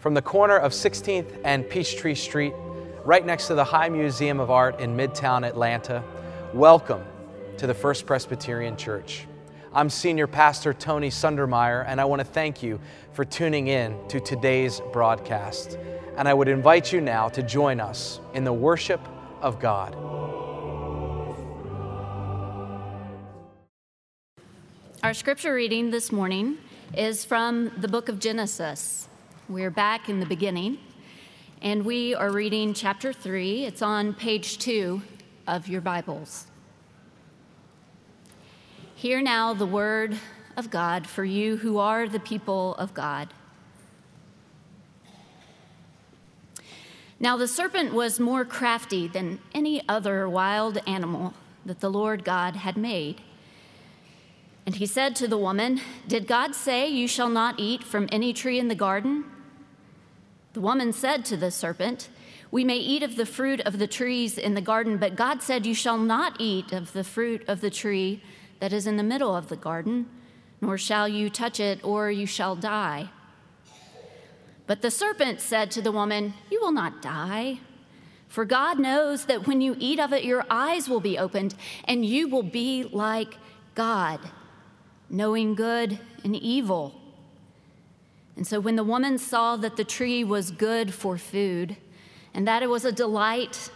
from the corner of 16th and Peachtree Street, right next to the High Museum of Art in Midtown Atlanta. Welcome to the First Presbyterian Church. I'm Senior Pastor Tony Sundermeier, and I want to thank you for tuning in to today's broadcast. And I would invite you now to join us in the worship of God. Our scripture reading this morning is from the book of Genesis. We're back in the beginning, and we are reading chapter 3. It's on page 2 of your Bibles. Hear now the word of God for you who are the people of God. Now the serpent was more crafty than any other wild animal that the Lord God had made. And he said to the woman, Did God say, You shall not eat from any tree in the garden? The woman said to the serpent, We may eat of the fruit of the trees in the garden, but God said, You shall not eat of the fruit of the tree that is in the middle of the garden, nor shall you touch it, or you shall die. But the serpent said to the woman, You will not die. For God knows that when you eat of it, your eyes will be opened, and you will be like God, knowing good and evil. And so when the woman saw that the tree was good for food, and that it was a delight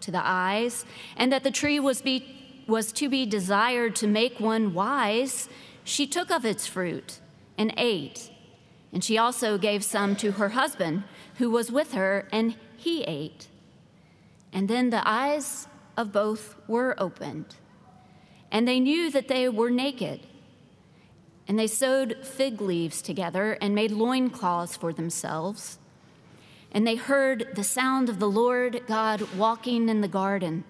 to the eyes, and that the tree was be was to be desired to make one wise, she took of its fruit and ate. And she also gave some to her husband, who was with her, and he ate. And then the eyes of both were opened, and they knew that they were naked. And they sewed fig leaves together and made loincloths for themselves. And they heard the sound of the Lord God walking in the garden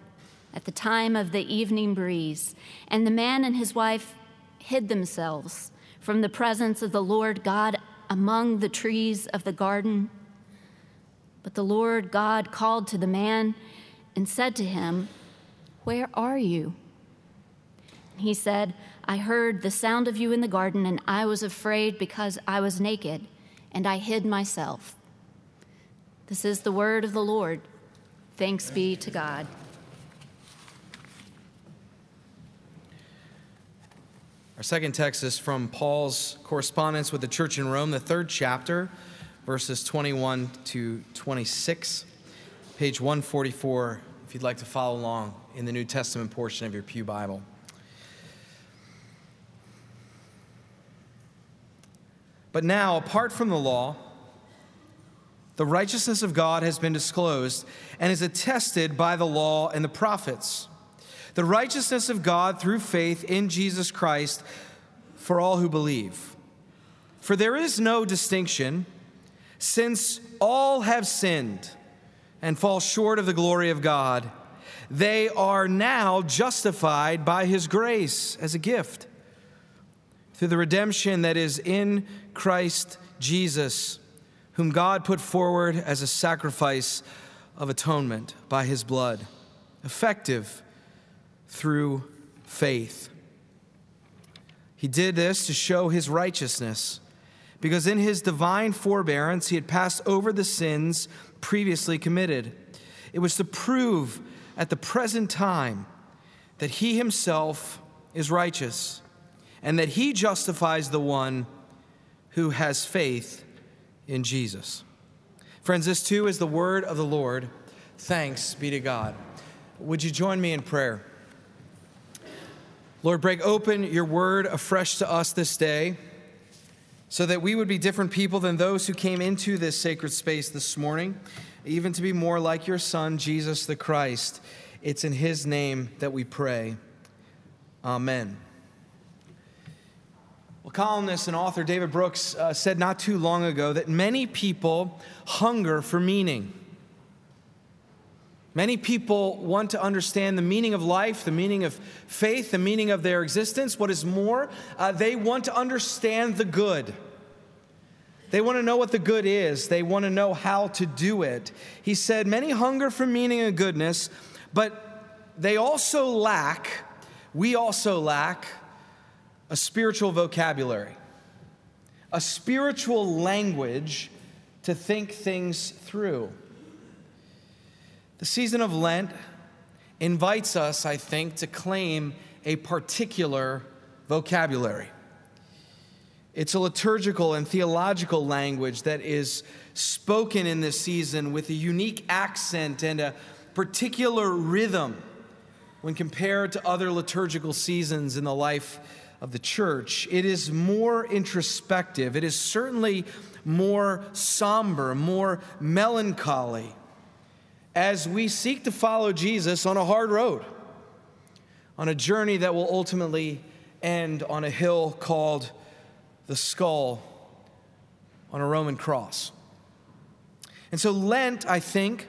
at the time of the evening breeze, and the man and his wife hid themselves from the presence of the Lord God among the trees of the garden. But the Lord God called to the man and said to him, Where are you? He said, I heard the sound of you in the garden, and I was afraid because I was naked, and I hid myself. This is the word of the Lord. Thanks be to God. Our second text is from Paul's correspondence with the church in Rome, the third chapter, verses 21 to 26, page 144, if you'd like to follow along in the New Testament portion of your Pew Bible. But now, apart from the law, the righteousness of God has been disclosed and is attested by the law and the prophets the righteousness of God through faith in Jesus Christ for all who believe. For there is no distinction, since all have sinned and fall short of the glory of God. They are now justified by his grace as a gift through the redemption that is in Christ Jesus, whom God put forward as a sacrifice of atonement by his blood, effective through faith. He did this to show his righteousness, because in his divine forbearance he had passed over the sins previously committed. It was to prove at the present time that he himself is righteous and that he justifies the one who has faith in Jesus. Friends, this too is the word of the Lord. Thanks be to God. Would you join me in prayer? Lord, break open your word afresh to us this day so that we would be different people than those who came into this sacred space this morning, even to be more like your Son, Jesus the Christ. It's in his name that we pray. Amen. Well, columnist and author David Brooks uh, said not too long ago that many people hunger for meaning. Many people want to understand the meaning of life, the meaning of faith, the meaning of their existence. What is more, uh, they want to understand the good. They want to know what the good is, they want to know how to do it. He said, Many hunger for meaning and goodness, but they also lack, we also lack, a spiritual vocabulary, a spiritual language to think things through. The season of Lent invites us, I think, to claim a particular vocabulary. It's a liturgical and theological language that is spoken in this season with a unique accent and a particular rhythm when compared to other liturgical seasons in the life of the church. It is more introspective, it is certainly more somber, more melancholy as we seek to follow Jesus on a hard road, on a journey that will ultimately end on a hill called the skull on a Roman cross. And so, Lent, I think,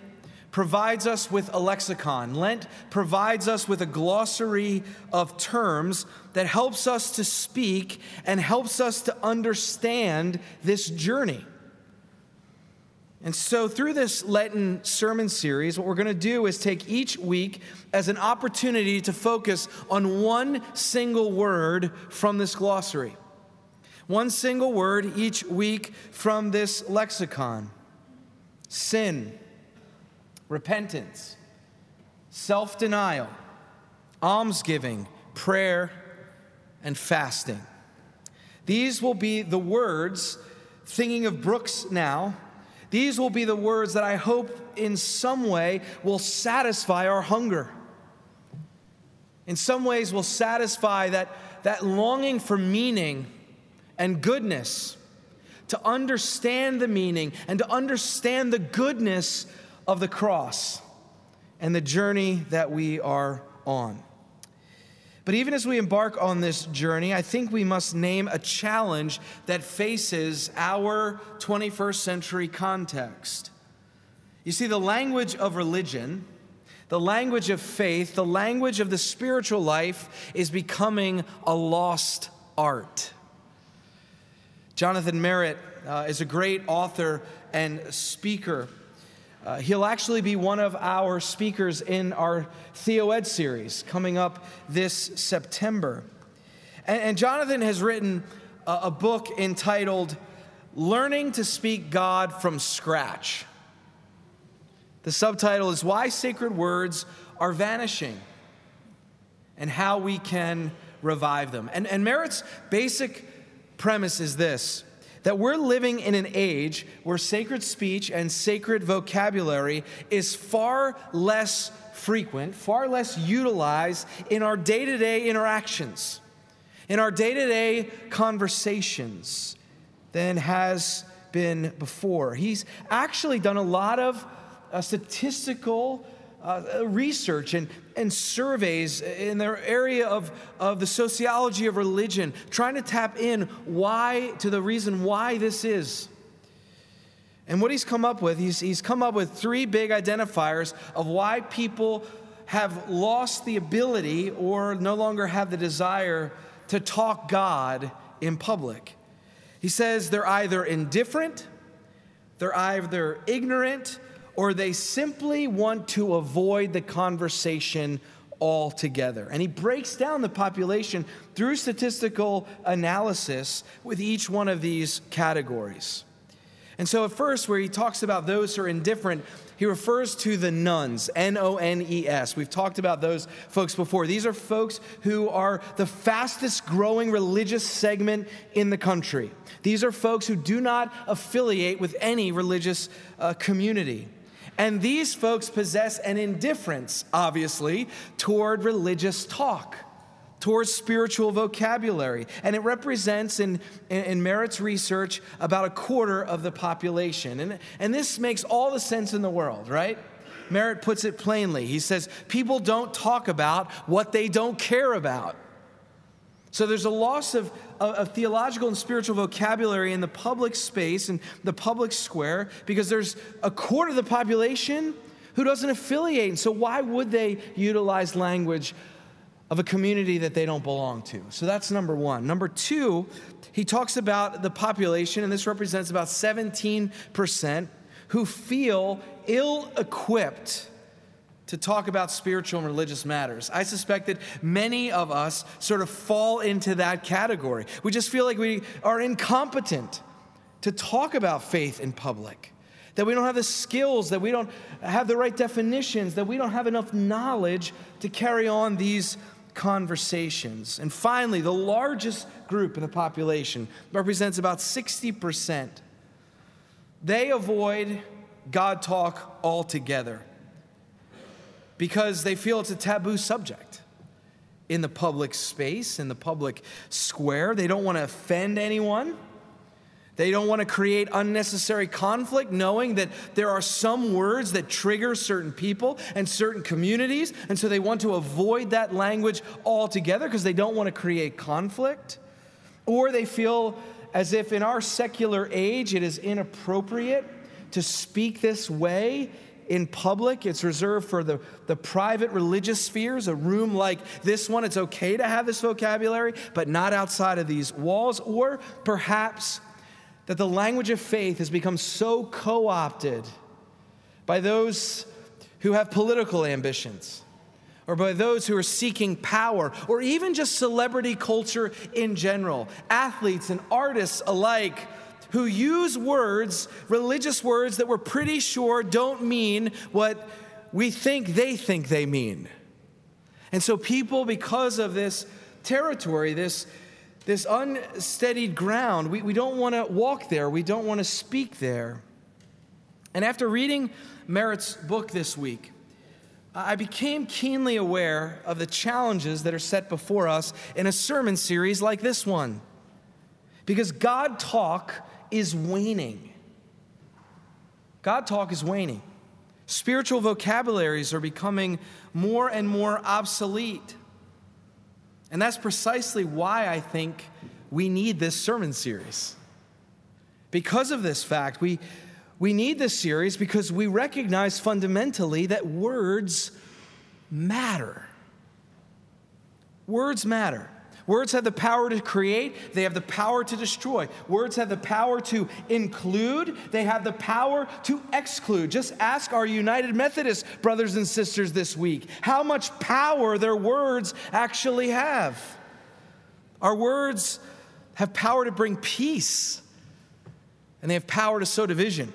provides us with a lexicon. Lent provides us with a glossary of terms that helps us to speak and helps us to understand this journey. And so, through this Lenten sermon series, what we're going to do is take each week as an opportunity to focus on one single word from this glossary. One single word each week from this lexicon sin, repentance, self denial, almsgiving, prayer, and fasting. These will be the words, thinking of Brooks now these will be the words that I hope in some way will satisfy our hunger. In some ways, will satisfy that, that longing for meaning and goodness, to understand the meaning and to understand the goodness of the cross and the journey that we are on. But even as we embark on this journey, I think we must name a challenge that faces our 21st century context. You see, the language of religion, the language of faith, the language of the spiritual life is becoming a lost art. Jonathan Merritt uh, is a great author and speaker. Uh, he'll actually be one of our speakers in our TheoEd series coming up this September. And, and Jonathan has written a, a book entitled Learning to Speak God from Scratch. The subtitle is Why Sacred Words Are Vanishing and How We Can Revive Them. And, and Merritt's basic premise is this that we're living in an age where sacred speech and sacred vocabulary is far less frequent, far less utilized in our day to day interactions, in our day to day conversations than has been before. He's actually done a lot of uh, statistical uh, research and, and surveys in their area of, of the sociology of religion, trying to tap in why to the reason why this is. And what he's come up with, he's, he's come up with three big identifiers of why people have lost the ability or no longer have the desire to talk God in public. He says they're either indifferent, they're either ignorant, or they simply want to avoid the conversation altogether. And he breaks down the population through statistical analysis with each one of these categories. And so, at first, where he talks about those who are indifferent, he refers to the nones, N O N E S. We've talked about those folks before. These are folks who are the fastest growing religious segment in the country. These are folks who do not affiliate with any religious uh, community. And these folks possess an indifference, obviously, toward religious talk, towards spiritual vocabulary. And it represents, in, in, Merritt's research, about a quarter of the population. And, and this makes all the sense in the world, right? Merritt puts it plainly. He says, People don't talk about what they don't care about. So there's a loss of, of, of, theological and spiritual vocabulary in the public space and the public square because there's a quarter of the population who doesn't affiliate. And so why would they utilize language of a community that they don't belong to? So that's number one. Number two, he talks about the population, and this represents about 17% who feel ill equipped to talk about spiritual and religious matters. I suspect that many of us sort of fall into that category. We just feel like we are incompetent to talk about faith in public. that we don't have the skills, that we don't have the right definitions, that we don't have enough knowledge to carry on these conversations. And finally, the largest group in the population represents about 60%. They avoid God talk altogether because they feel it's a taboo subject in the public space, in the public square. They don't want to offend anyone. They don't want to create unnecessary conflict, knowing that there are some words that trigger certain people and certain communities. And so they want to avoid that language altogether because they don't want to create conflict. Or they feel as if in our secular age it is inappropriate to speak this way in public. It's reserved for the, the private religious spheres, a room like this one. It's okay to have this vocabulary, but not outside of these walls. Or perhaps that the language of faith has become so co opted by those who have political ambitions, or by those who are seeking power, or even just celebrity culture in general, athletes and artists alike. Who use words, religious words that we're pretty sure don't mean what we think they think they mean. And so, people, because of this territory, this this unsteadied ground. We, we don't want to walk there, we don't want to speak there. And after reading Merritt's book this week, I became keenly aware of the challenges that are set before us in a sermon series like this one. Because God talk is waning. God talk is waning. Spiritual vocabularies are becoming more and more obsolete. And that's precisely why I think we need this sermon series. Because of this fact, we, we need this series because we recognize fundamentally that words matter. Words matter. Words have the power to create, they have the power to destroy. Words have the power to include, they have the power to exclude. Just ask our United Methodist brothers and sisters this week how much power their words actually have. Our words have power to bring peace, and they have power to sow division.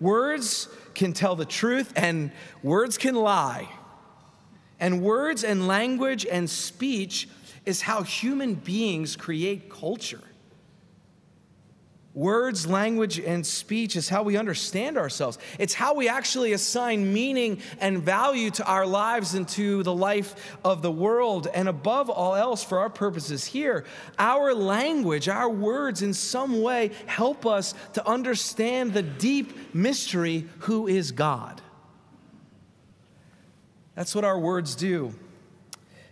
Words can tell the truth, and words can lie. And words and language and speech is how human beings create culture. Words, language, and speech is how we understand ourselves. It's how we actually assign meaning and value to our lives and to the life of the world. And above all else, for our purposes here, our language, our words, in some way help us to understand the deep mystery who is God. That's what our words do.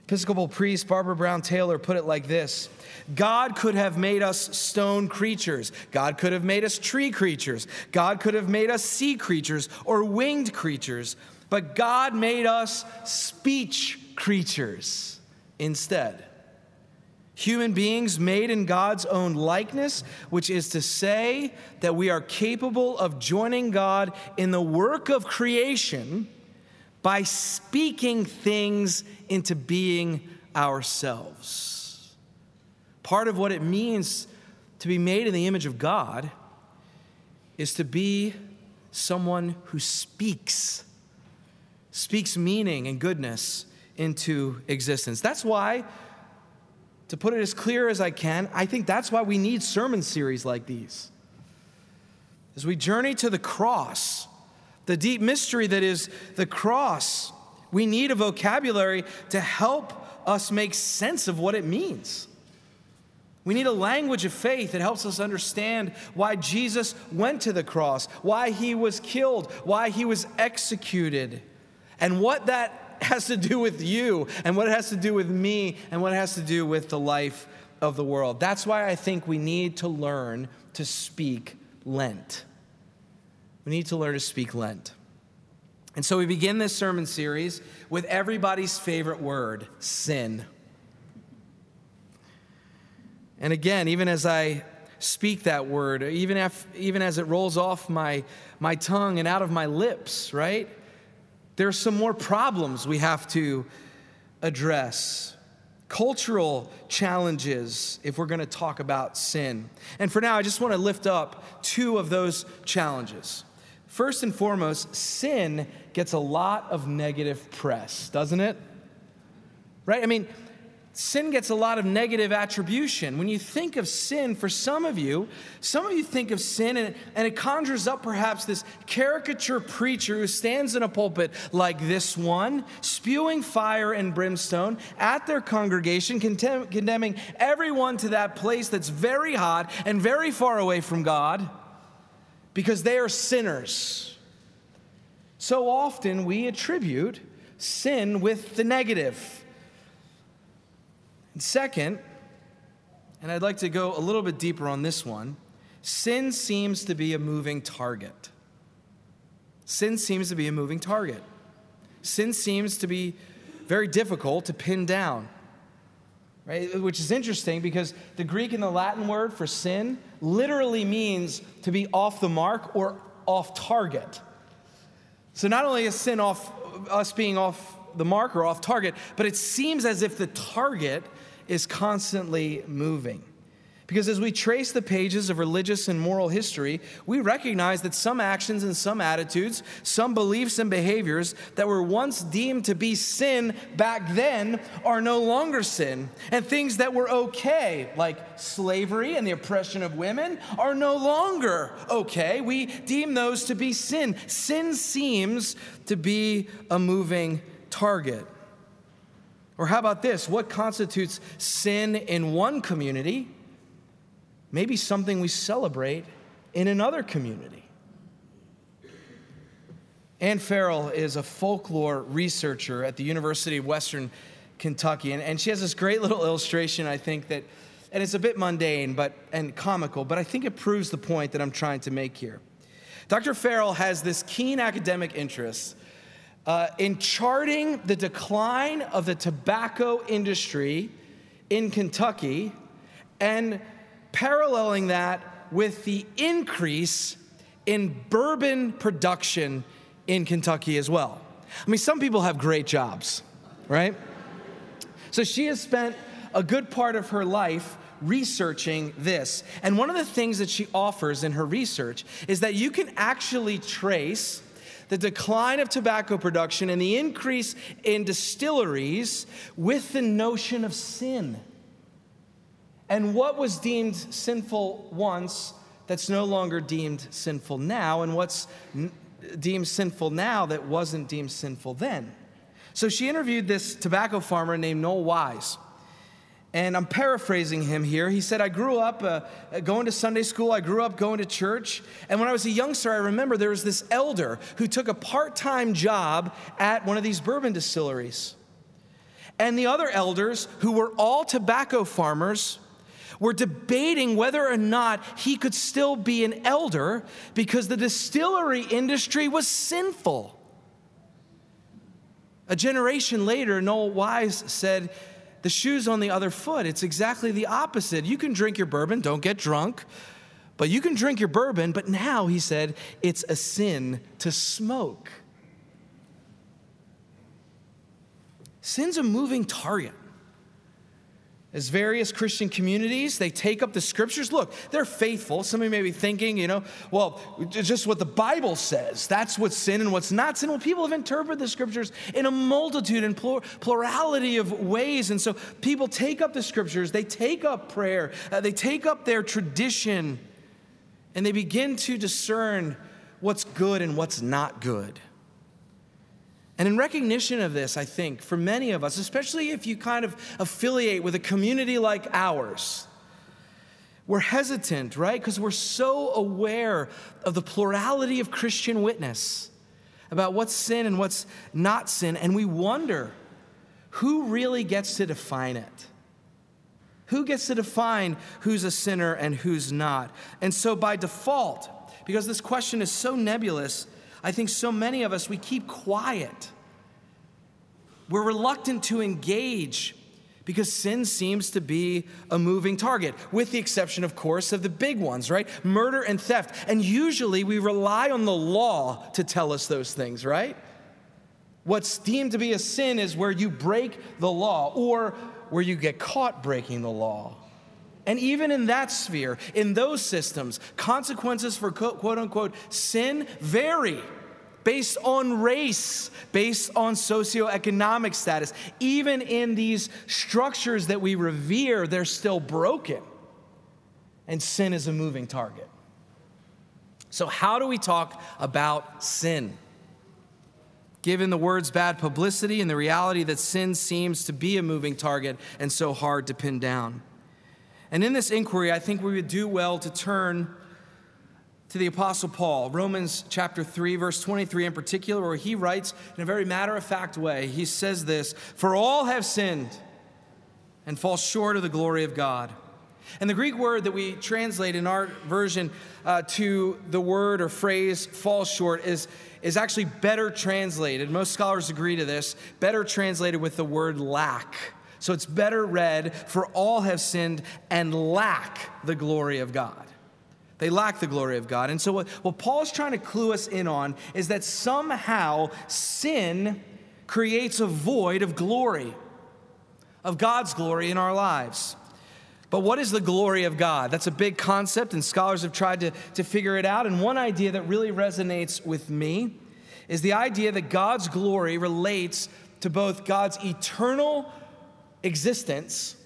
Episcopal priest Barbara Brown Taylor put it like this God could have made us stone creatures. God could have made us tree creatures. God could have made us sea creatures or winged creatures. But God made us speech creatures instead. Human beings made in God's own likeness, which is to say that we are capable of joining God in the work of creation by speaking things into being ourselves. Part of what it means to be made in the image of God is to be someone who speaks, speaks meaning and goodness into existence. That's why, to put it as clear as I can, I think that's why we need sermon series like these. As we journey to the cross, the deep mystery that is the cross. We need a vocabulary to help us make sense of what it means. We need a language of faith that helps us understand why Jesus went to the cross, why he was killed, why he was executed, and what that has to do with you, and what it has to do with me, and what it has to do with the life of the world. That's why I think we need to learn to speak Lent. We need to learn to speak Lent. And so we begin this sermon series with everybody's favorite word sin. And again, even as I speak that word, even, if, even as it rolls off my, my tongue and out of my lips, right? There are some more problems we have to address. Cultural challenges, if we're going to talk about sin. And for now, I just want to lift up two of those challenges First and foremost, sin gets a lot of negative press, doesn't it? Right? I mean, sin gets a lot of negative attribution. When you think of sin, for some of you, some of you think of sin and, and it conjures up perhaps this caricature preacher who stands in a pulpit like this one, spewing fire and brimstone at their congregation, condemn, condemning everyone to that place that's very hot and very far away from God because they are sinners. So often we attribute sin with the negative. And second, and I'd like to go a little bit deeper on this one sin seems to be a moving target. Sin seems to be a moving target. Sin seems to be very difficult to pin down. Right? Which is interesting because the Greek and the Latin word for sin literally means to be off the mark or off target. So not only is sin off us being off the mark or off target, but it seems as if the target is constantly moving. Because as we trace the pages of religious and moral history, we recognize that some actions and some attitudes, some beliefs and behaviors that were once deemed to be sin back then are no longer sin. And things that were okay, like slavery and the oppression of women, are no longer okay. We deem those to be sin. Sin seems to be a moving target. Or how about this? What constitutes sin in one community may be something we celebrate in another community. Ann Ferrell is a folklore researcher at the University of Western Kentucky, and, and she has this great little illustration, I think, that, and it's a bit mundane but, and comical, but I think it proves the point that I'm trying to make here. Dr. Ferrell has this keen academic interest uh, in charting the decline of the tobacco industry in Kentucky and paralleling that with the increase in bourbon production in Kentucky as well. I mean, some people have great jobs, right? So she has spent a good part of her life researching this. And one of the things that she offers in her research is that you can actually trace the decline of tobacco production and the increase in distilleries with the notion of sin. And what was deemed sinful once that's no longer deemed sinful now, and what's deemed sinful now that wasn't deemed sinful then. So she interviewed this tobacco farmer named Noel Wise. And I'm paraphrasing him here. He said, I grew up uh, going to Sunday school, I grew up going to church. And when I was a youngster, I remember there was this elder who took a part time job at one of these bourbon distilleries. And the other elders, who were all tobacco farmers, were debating whether or not he could still be an elder because the distillery industry was sinful. A generation later, Noel Wise said, the shoe's on the other foot. It's exactly the opposite. You can drink your bourbon, don't get drunk, but you can drink your bourbon. But now, he said, it's a sin to smoke. Sin's a moving target as various Christian communities, they take up the scriptures. Look, they're faithful. Somebody may be thinking, you know, well, just what the Bible says. That's what's sin and what's not sin. Well, people have interpreted the scriptures in a multitude and plurality of ways. And so people take up the scriptures, they take up prayer, uh, they take up their tradition, and they begin to discern what's good and what's not good. And in recognition of this, I think for many of us, especially if you kind of affiliate with a community like ours, we're hesitant, right? Because we're so aware of the plurality of Christian witness about what's sin and what's not sin, and we wonder who really gets to define it? Who gets to define who's a sinner and who's not? And so, by default, because this question is so nebulous, I think so many of us, we keep quiet. We're reluctant to engage because sin seems to be a moving target, with the exception, of course, of the big ones, right? Murder and theft. And usually we rely on the law to tell us those things, right? What's deemed to be a sin is where you break the law or where you get caught breaking the law. And even in that sphere, in those systems, consequences for quote unquote sin vary based on race, based on socioeconomic status. Even in these structures that we revere, they're still broken. And sin is a moving target. So, how do we talk about sin? Given the word's bad publicity and the reality that sin seems to be a moving target and so hard to pin down. And in this inquiry, I think we would do well to turn to the Apostle Paul, Romans chapter 3, verse 23 in particular, where he writes in a very matter of fact way. He says this For all have sinned and fall short of the glory of God. And the Greek word that we translate in our version uh, to the word or phrase fall short is, is actually better translated. Most scholars agree to this, better translated with the word lack. So it's better read, for all have sinned and lack the glory of God. They lack the glory of God. And so, what, what Paul's trying to clue us in on is that somehow sin creates a void of glory, of God's glory in our lives. But what is the glory of God? That's a big concept, and scholars have tried to, to figure it out. And one idea that really resonates with me is the idea that God's glory relates to both God's eternal existence,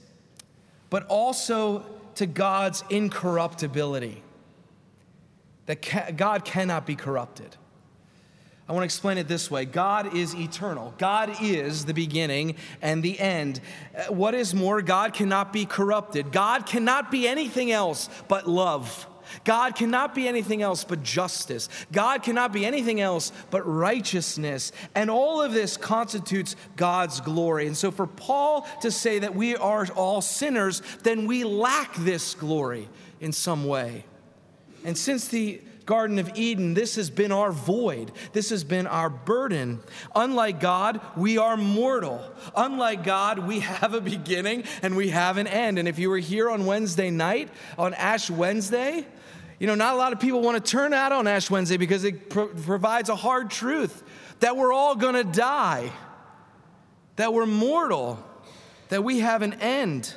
but also to God's incorruptibility. That God cannot be corrupted. I want to explain it this way God is eternal. God is the beginning and the end. What is more, God cannot be corrupted. God cannot be anything else but love. God cannot be anything else but justice. God cannot be anything else but righteousness. And all of this constitutes God's glory. And so, for Paul to say that we are all sinners, then we lack this glory in some way. And since the Garden of Eden, this has been our void. This has been our burden. Unlike God, we are mortal. Unlike God, we have a beginning and we have an end. And if you were here on Wednesday night, on Ash Wednesday, you know, not a lot of people want to turn out on Ash Wednesday because it pro- provides a hard truth that we're all going to die, that we're mortal, that we have an end.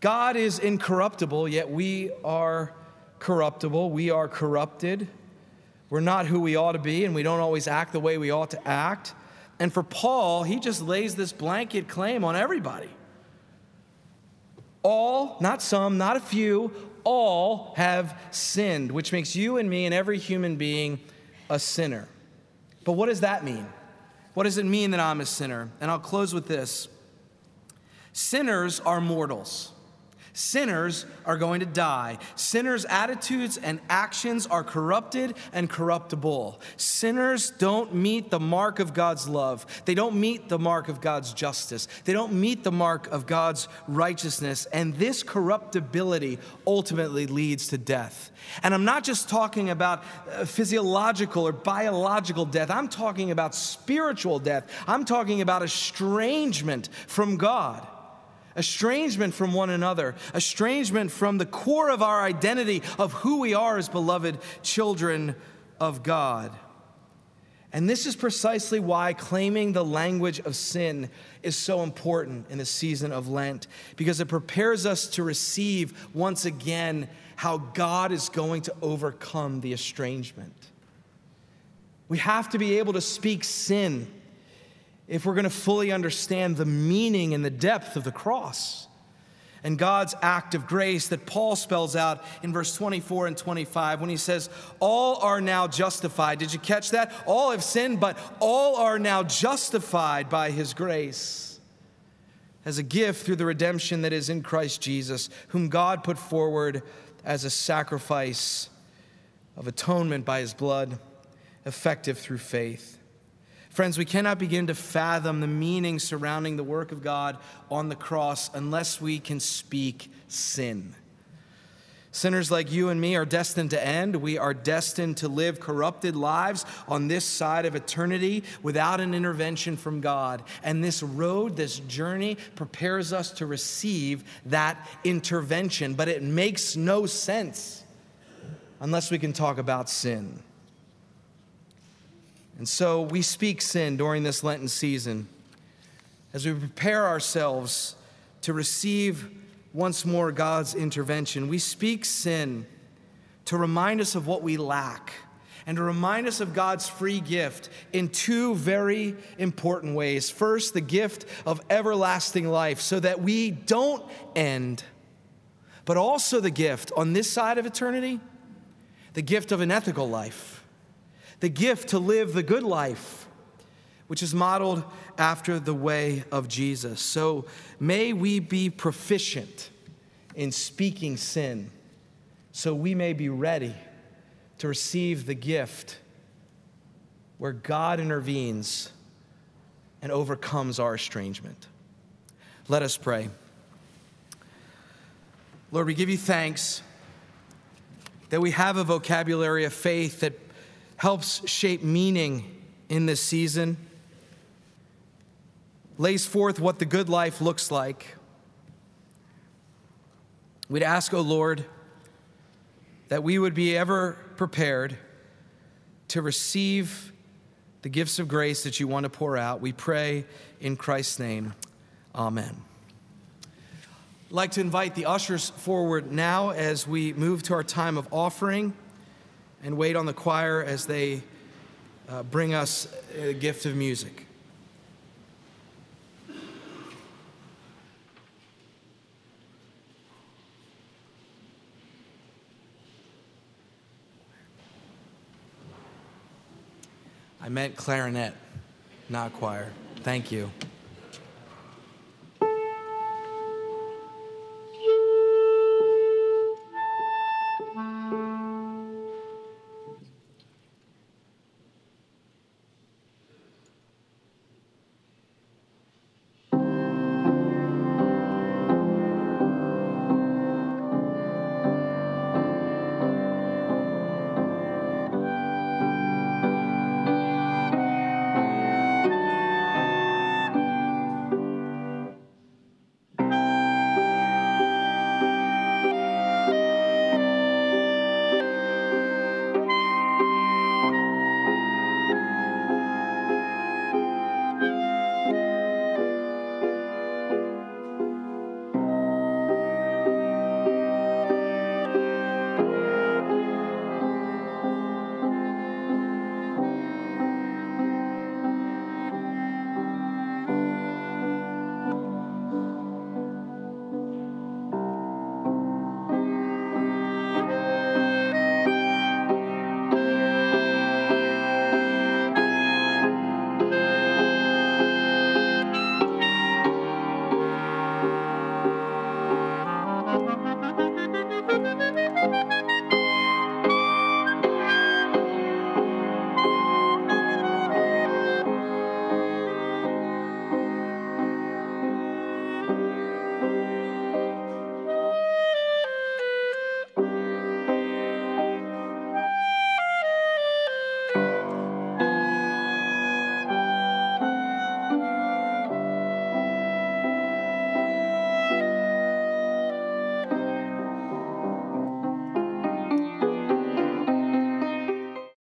God is incorruptible, yet we are corruptible. We are corrupted. We're not who we ought to be, and we don't always act the way we ought to act. And for Paul, he just lays this blanket claim on everybody. All, not some, not a few, all have sinned, which makes you and me and every human being a sinner. But what does that mean? What does it mean that I'm a sinner? And I'll close with this Sinners are mortals. Sinners are going to die. Sinners' attitudes and actions are corrupted and corruptible. Sinners don't meet the mark of God's love. They don't meet the mark of God's justice. They don't meet the mark of God's righteousness. And this corruptibility ultimately leads to death. And I'm not just talking about uh, physiological or biological death, I'm talking about spiritual death. I'm talking about estrangement from God estrangement from one another, estrangement from the core of our identity of who we are as beloved children of God. And this is precisely why claiming the language of sin is so important in the season of Lent, because it prepares us to receive once again how God is going to overcome the estrangement. We have to be able to speak sin if we're going to fully understand the meaning and the depth of the cross and God's act of grace that Paul spells out in verse 24 and 25 when he says, All are now justified. Did you catch that? All have sinned, but all are now justified by his grace as a gift through the redemption that is in Christ Jesus, whom God put forward as a sacrifice of atonement by his blood, effective through faith. Friends, we cannot begin to fathom the meaning surrounding the work of God on the cross unless we can speak sin. Sinners like you and me are destined to end. We are destined to live corrupted lives on this side of eternity without an intervention from God. And this road, this journey, prepares us to receive that intervention. But it makes no sense unless we can talk about sin. And so we speak sin during this Lenten season as we prepare ourselves to receive once more God's intervention. We speak sin to remind us of what we lack and to remind us of God's free gift in two very important ways. First, the gift of everlasting life, so that we don't end, but also the gift on this side of eternity, the gift of an ethical life, the gift to live the good life, which is modeled after the way of Jesus. So may we be proficient in speaking sin so we may be ready to receive the gift where God intervenes and overcomes our estrangement. Let us pray. Lord, we give you thanks that we have a vocabulary of faith that helps shape meaning in this season, lays forth what the good life looks like. We'd ask, O oh Lord, that we would be ever prepared to receive the gifts of grace that you want to pour out. We pray in Christ's name. Amen. I'd like to invite the ushers forward now as we move to our time of offering and wait on the choir as they uh, bring us a gift of music. I meant clarinet, not choir. Thank you.